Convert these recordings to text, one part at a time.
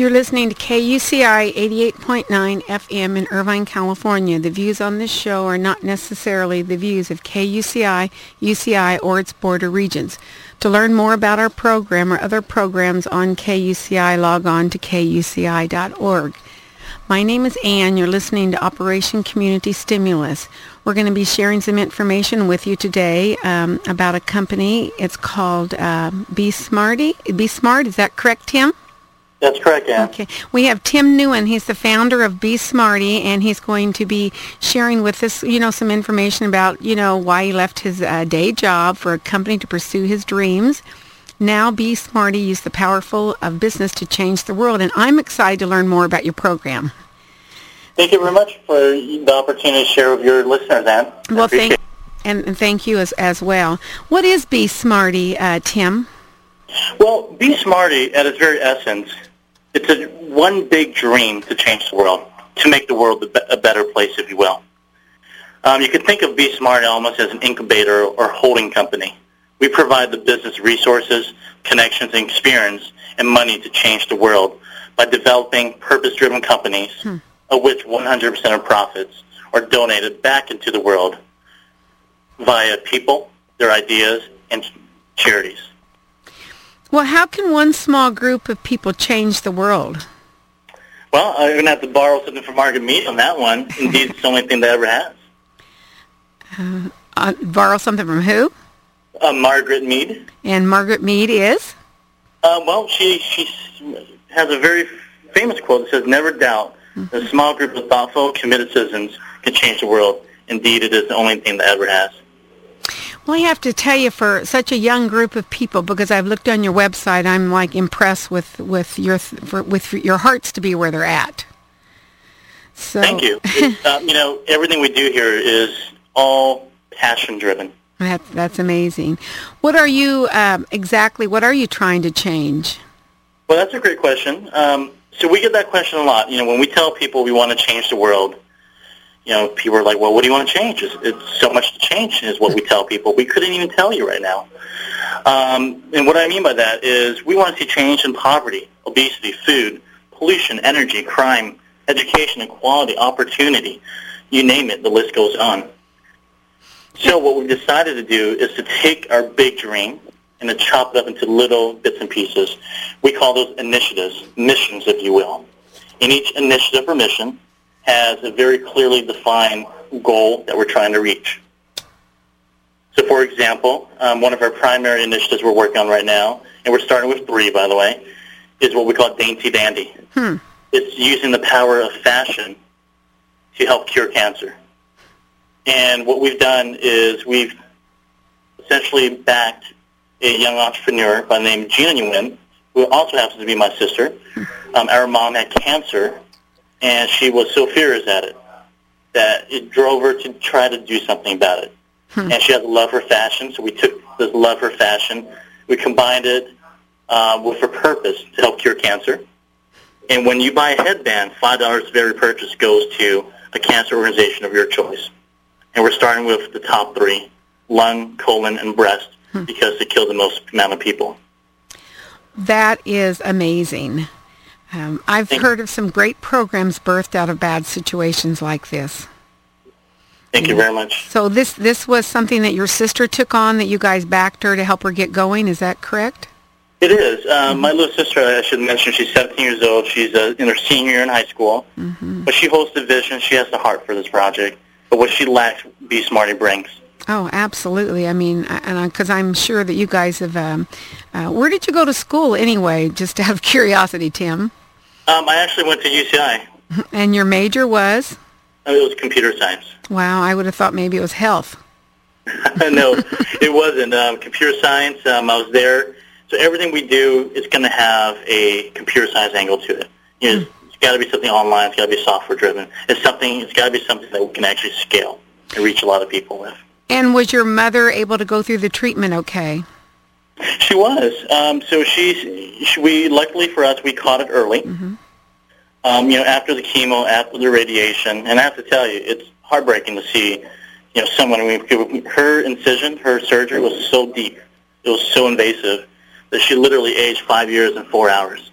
You're listening to KUCI 88.9 FM in Irvine, California. The views on this show are not necessarily the views of KUCI, UCI, or its Board of Regents. To learn more about our program or other programs on KUCI, log on to kuci.org. My name is Ann. You're listening to Operation Community Stimulus. We're going to be sharing some information with you today um, about a company. It's called uh, Be Smartee. Be Smart. Is that correct, Tim? That's correct, Ann. Okay. We have Tim Nguyen. He's the founder of Be Smartee, and he's going to be sharing with us, you know, some information about, you know, why he left his uh, day job for a company to pursue his dreams. Now Be Smartee use the powerful of business to change the world, and I'm excited to learn more about your program. Thank you very much for the opportunity to share with your listeners, Ann. Well, thank and, and thank you as as well. What is Be Smartee, uh, Tim? Well, Be Smartee, at its very essence, it's a one big dream to change the world, to make the world a, be- a better place, if you will. Um, you can think of Be Smart almost as an incubator or holding company. We provide the business resources, connections, and experience and money to change the world by developing purpose-driven companies, hmm. of which 100% of profits are donated back into the world via people, their ideas, and charities. Well, how can one small group of people change the world? Well, I'm going to have to borrow something from Margaret Mead on that one. Indeed, it's the only thing that ever has. Uh, uh, borrow something from who? Uh, Margaret Mead. And Margaret Mead is? Uh, well, she she has a very famous quote that says, "Never doubt mm-hmm. a small group of thoughtful, committed citizens can change the world. Indeed, it is the only thing that ever has." Well, I have to tell you, for such a young group of people, because I've looked on your website, I'm like impressed with with your for, with your hearts to be where they're at. So. Thank you. um, you know, everything we do here is all passion driven. That, that's amazing. What are you um, exactly? What are you trying to change? Well, that's a great question. Um, so we get that question a lot. You know, when we tell people we want to change the world, you know, people are like, well, what do you want to change? It's, it's so much to change is what we tell people. We couldn't even tell you right now. Um, and what I mean by that is we want to see change in poverty, obesity, food, pollution, energy, crime, education, equality, opportunity. You name it, the list goes on. So what we've decided to do is to take our big dream and to chop it up into little bits and pieces. We call those initiatives, missions, if you will. In each initiative or mission, has a very clearly defined goal that we're trying to reach. So, for example, um, one of our primary initiatives we're working on right now, and we're starting with three, by the way, is what we call Dainty Dandy. Hmm. It's using the power of fashion to help cure cancer. And what we've done is we've essentially backed a young entrepreneur by the name of Gina Nguyen, who also happens to be my sister. Hmm. Um, our mom had cancer, and she was so furious at it that it drove her to try to do something about it. Hmm. And she has a love for fashion, so we took this love for fashion, we combined it uh, with her purpose to help cure cancer. And when you buy a headband, five dollars of every purchase goes to a cancer organization of your choice. And we're starting with the top three: lung, colon, and breast, hmm. because they kill the most amount of people. That is amazing. Um, I've Thank heard of some great programs birthed out of bad situations like this. Thank you very much. So this this was something that your sister took on that you guys backed her to help her get going. Is that correct? It is. Um, mm-hmm. My little sister, I should mention, she's 17 years old. She's uh, in her senior year in high school. Mm-hmm. But she holds the vision. She has the heart for this project. But what she lacks, Be Smartee brings. Oh, absolutely. I mean, because I'm sure that you guys have. Um, uh, where did you go to school anyway? Just out of curiosity, Tim. Um, I actually went to UCI. And your major was? Uh, it was computer science. Wow, I would have thought maybe it was health. no, it wasn't. Um, computer science, um, I was there. So everything we do is going to have a computer science angle to it. You know, mm. It's got to be something online. It's got to be software driven. It's something. It's got to be something that we can actually scale. and reach a lot of people with. And was your mother able to go through the treatment okay? She was. Um, so she, she, we luckily for us, we caught it early. Mm-hmm. Um, you know, after the chemo, after the radiation, and I have to tell you, it's heartbreaking to see, you know, someone. Mean, her incision, her surgery was so deep, it was so invasive that she literally aged five years in four hours.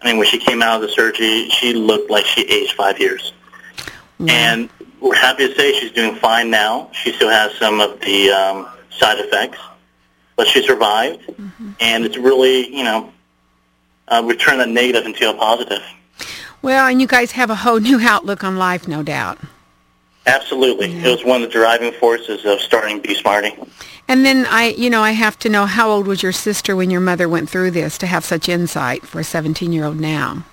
I mean, when she came out of the surgery, she looked like she aged five years. And we're happy to say she's doing fine now. She still has some of the um, side effects, but she survived, and it's really, you know, uh, we turned that negative into a positive. Well, and you guys have a whole new outlook on life, no doubt. Absolutely. It was one of the driving forces of starting Be Smartee. And then I, you know, I have to know how old was your sister when your mother went through this to have such insight for a 17-year-old now?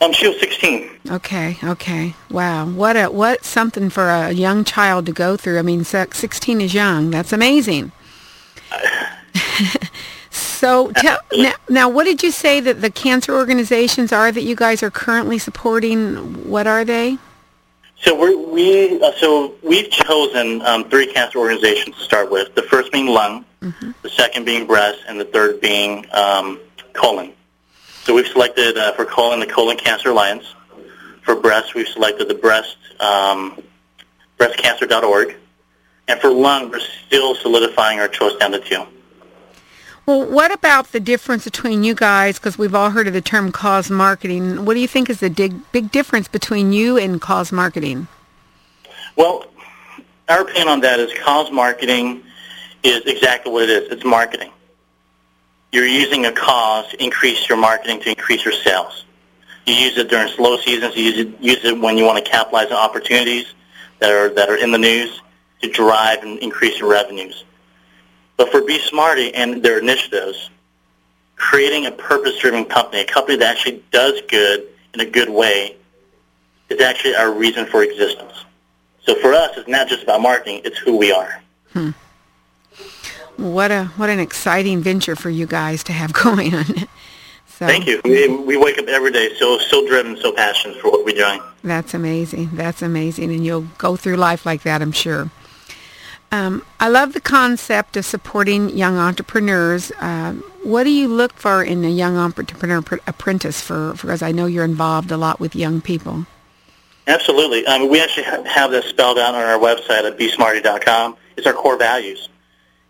Um, she was 16. Okay, okay. Wow. What a what something for a young child to go through. I mean, se- 16 is young. That's amazing. So tell, now, now, what did you say that the cancer organizations are that you guys are currently supporting? What are they? So we're, we uh, so we've chosen um, three cancer organizations to start with. The first being lung, the second being breast, and the third being um, colon. So we've selected uh, for colon the Colon Cancer Alliance. For breast, we've selected the breast um, breastcancer.org, and for lung, we're still solidifying our choice down to two. Well, what about the difference between you guys? Because we've all heard of the term cause marketing. What do you think is the big, big difference between you and cause marketing? Well, our opinion on that is cause marketing is exactly what it is. It's marketing. You're using a cause to increase your marketing to increase your sales. You use it during slow seasons. You use it, use it when you want to capitalize on opportunities that are that are in the news to drive and increase your revenues. But for Be Smartee and their initiatives, creating a purpose-driven company, a company that actually does good in a good way, is actually our reason for existence. So for us, it's not just about marketing; it's who we are. Hmm. What a what an exciting venture for you guys to have going on. So Thank you. We, we wake up every day so so driven, so passionate for what we're doing. That's amazing. That's amazing, and you'll go through life like that, I'm sure. Um, I love the concept of supporting young entrepreneurs. Uh, what do you look for in a young entrepreneur pr- apprentice? For because I know you're involved a lot with young people. Absolutely. Um, we actually have this spelled out on our website at besmartee.com. It's our core values.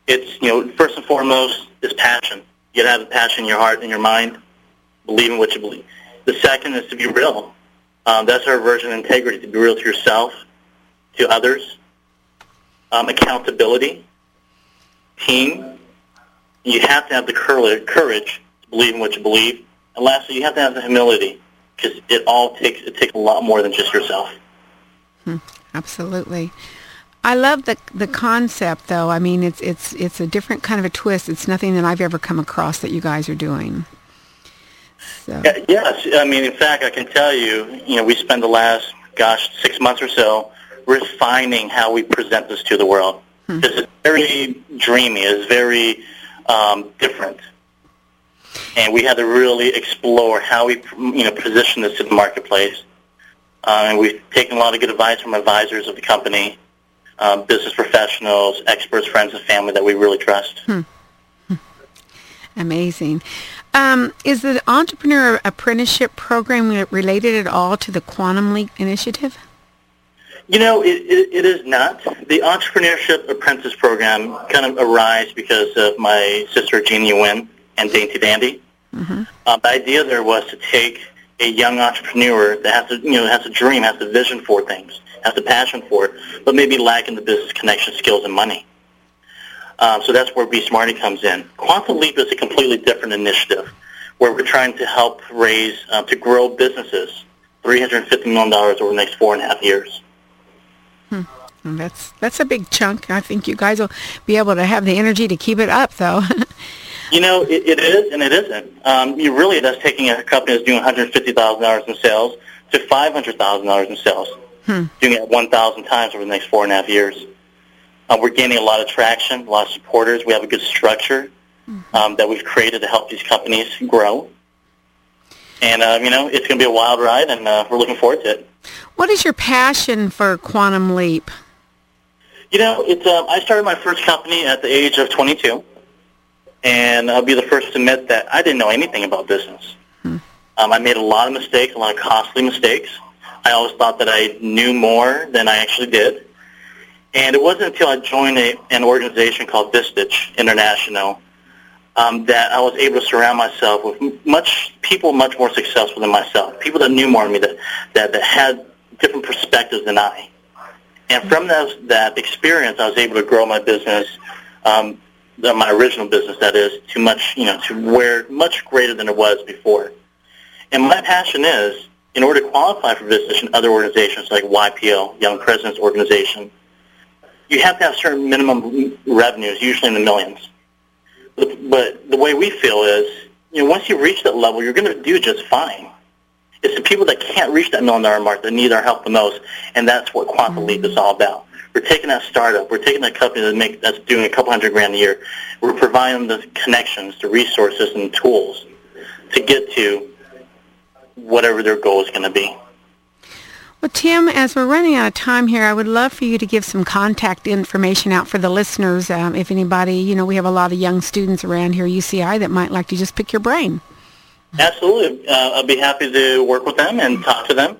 It's, you know, first and foremost is passion. You gotta have the passion in your heart and your mind, believe in what you believe. The second is to be real. Um, that's our version of integrity, to be real to yourself, to others. Um, accountability, team. You have to have the courage, to believe in what you believe. And lastly, you have to have the humility because it all takes it takes a lot more than just yourself. Absolutely. I love the the concept though. I mean, it's it's it's a different kind of a twist. It's nothing that I've ever come across that you guys are doing. So Yes, I mean, in fact, I can tell you, you know, we spend the last, gosh, six months or so refining how we present this to the world. Because it's very dreamy, it's very um, different. And we had to really explore how we, you know, position this to the marketplace. Uh, and we've taken a lot of good advice from advisors of the company, um, business professionals, experts, friends, and family that we really trust. amazing. Um, is the entrepreneur apprenticeship program related at all to the Quantum Leap initiative? You know, it, it, it is not. The Entrepreneurship Apprentice Program kind of arose because of my sister Jeannie Nguyen and Dainty Dandy. Uh, the idea there was to take a young entrepreneur that has to, you know, has a dream, has a vision for things, has a passion for it, but maybe lacking the business connection skills and money. Um, so that's where Be Smartee comes in. Quantum Leap is a completely different initiative where we're trying to help raise, uh, to grow businesses, $350 million over the next four and a half years. And that's that's a big chunk. I think you guys will be able to have the energy to keep it up, though. You know, it, it is and it isn't. Um, you really, that's taking a company that's doing $150,000 in sales to $500,000 in sales, doing it 1,000 times over the next four and a half years. Uh, we're gaining a lot of traction, a lot of supporters. We have a good structure um, that we've created to help these companies grow. And, uh, you know, it's going to be a wild ride, and uh, we're looking forward to it. what is your passion for Quantum Leap? You know, it's um, I started my first company at the age of 22, and I'll be the first to admit that I didn't know anything about business. Hmm. Um, I made a lot of mistakes, a lot of costly mistakes. I always thought that I knew more than I actually did. And it wasn't until I joined a, an organization called Vistage International um, that I was able to surround myself with much people much more successful than myself, people that knew more than me, that, that, that had different perspectives than I. And from that, that experience, I was able to grow my business, um, the, my original business, that is, to much, you know, to where much greater than it was before. And my passion is, in order to qualify for Vistage and other organizations like YPO, Young Presidents Organization, you have to have certain minimum revenues, usually in the millions. But, the way we feel is, you know, once you reach that level, you're going to do just fine. It's the people that can't reach that million dollar mark that need our help the most, and that's what Quantum Leap is all about. We're taking that startup, we're taking that company that make, that's doing a couple hundred grand a year, we're providing the connections, the resources, and tools to get to whatever their goal is going to be. Well, Tim, as we're running out of time here, I would love for you to give some contact information out for the listeners. Um, if anybody, you know, we have a lot of young students around here, at UCI, that might like to just pick your brain. Absolutely. Uh, I'll be happy to work with them and talk to them.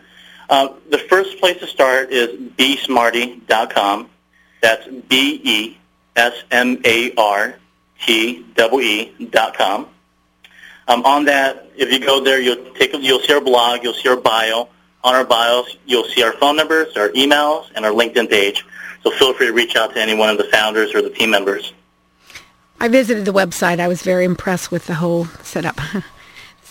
Uh, the first place to start is besmartee.com. That's B-E-S-M-A-R-T-E-E dot com. Um, on that, if you go there, you'll take you'll see our blog, you'll see our bio. On our bios, you'll see our phone numbers, our emails, and our LinkedIn page. So feel free to reach out to any one of the founders or the team members. I visited the website. I was very impressed with the whole setup.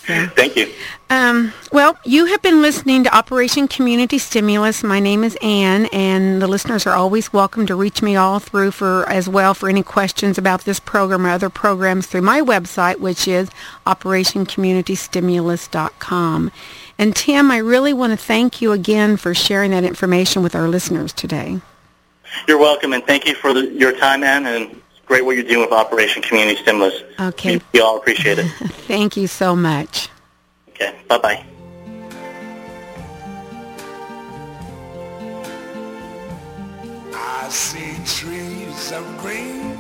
Thank you. Um, well, you have been listening to Operation Community Stimulus. My name is Ann, and the listeners are always welcome to reach me all through for as well for any questions about this program or other programs through my website, which is operationcommunitystimulus.com. And Tim, I really want to thank you again for sharing that information with our listeners today. You're welcome, and thank you for the, your time, Ann, and great what you're doing with Operation Community Stimulus. Okay. We, we all appreciate it. thank you so much. Okay, bye-bye. I see trees of green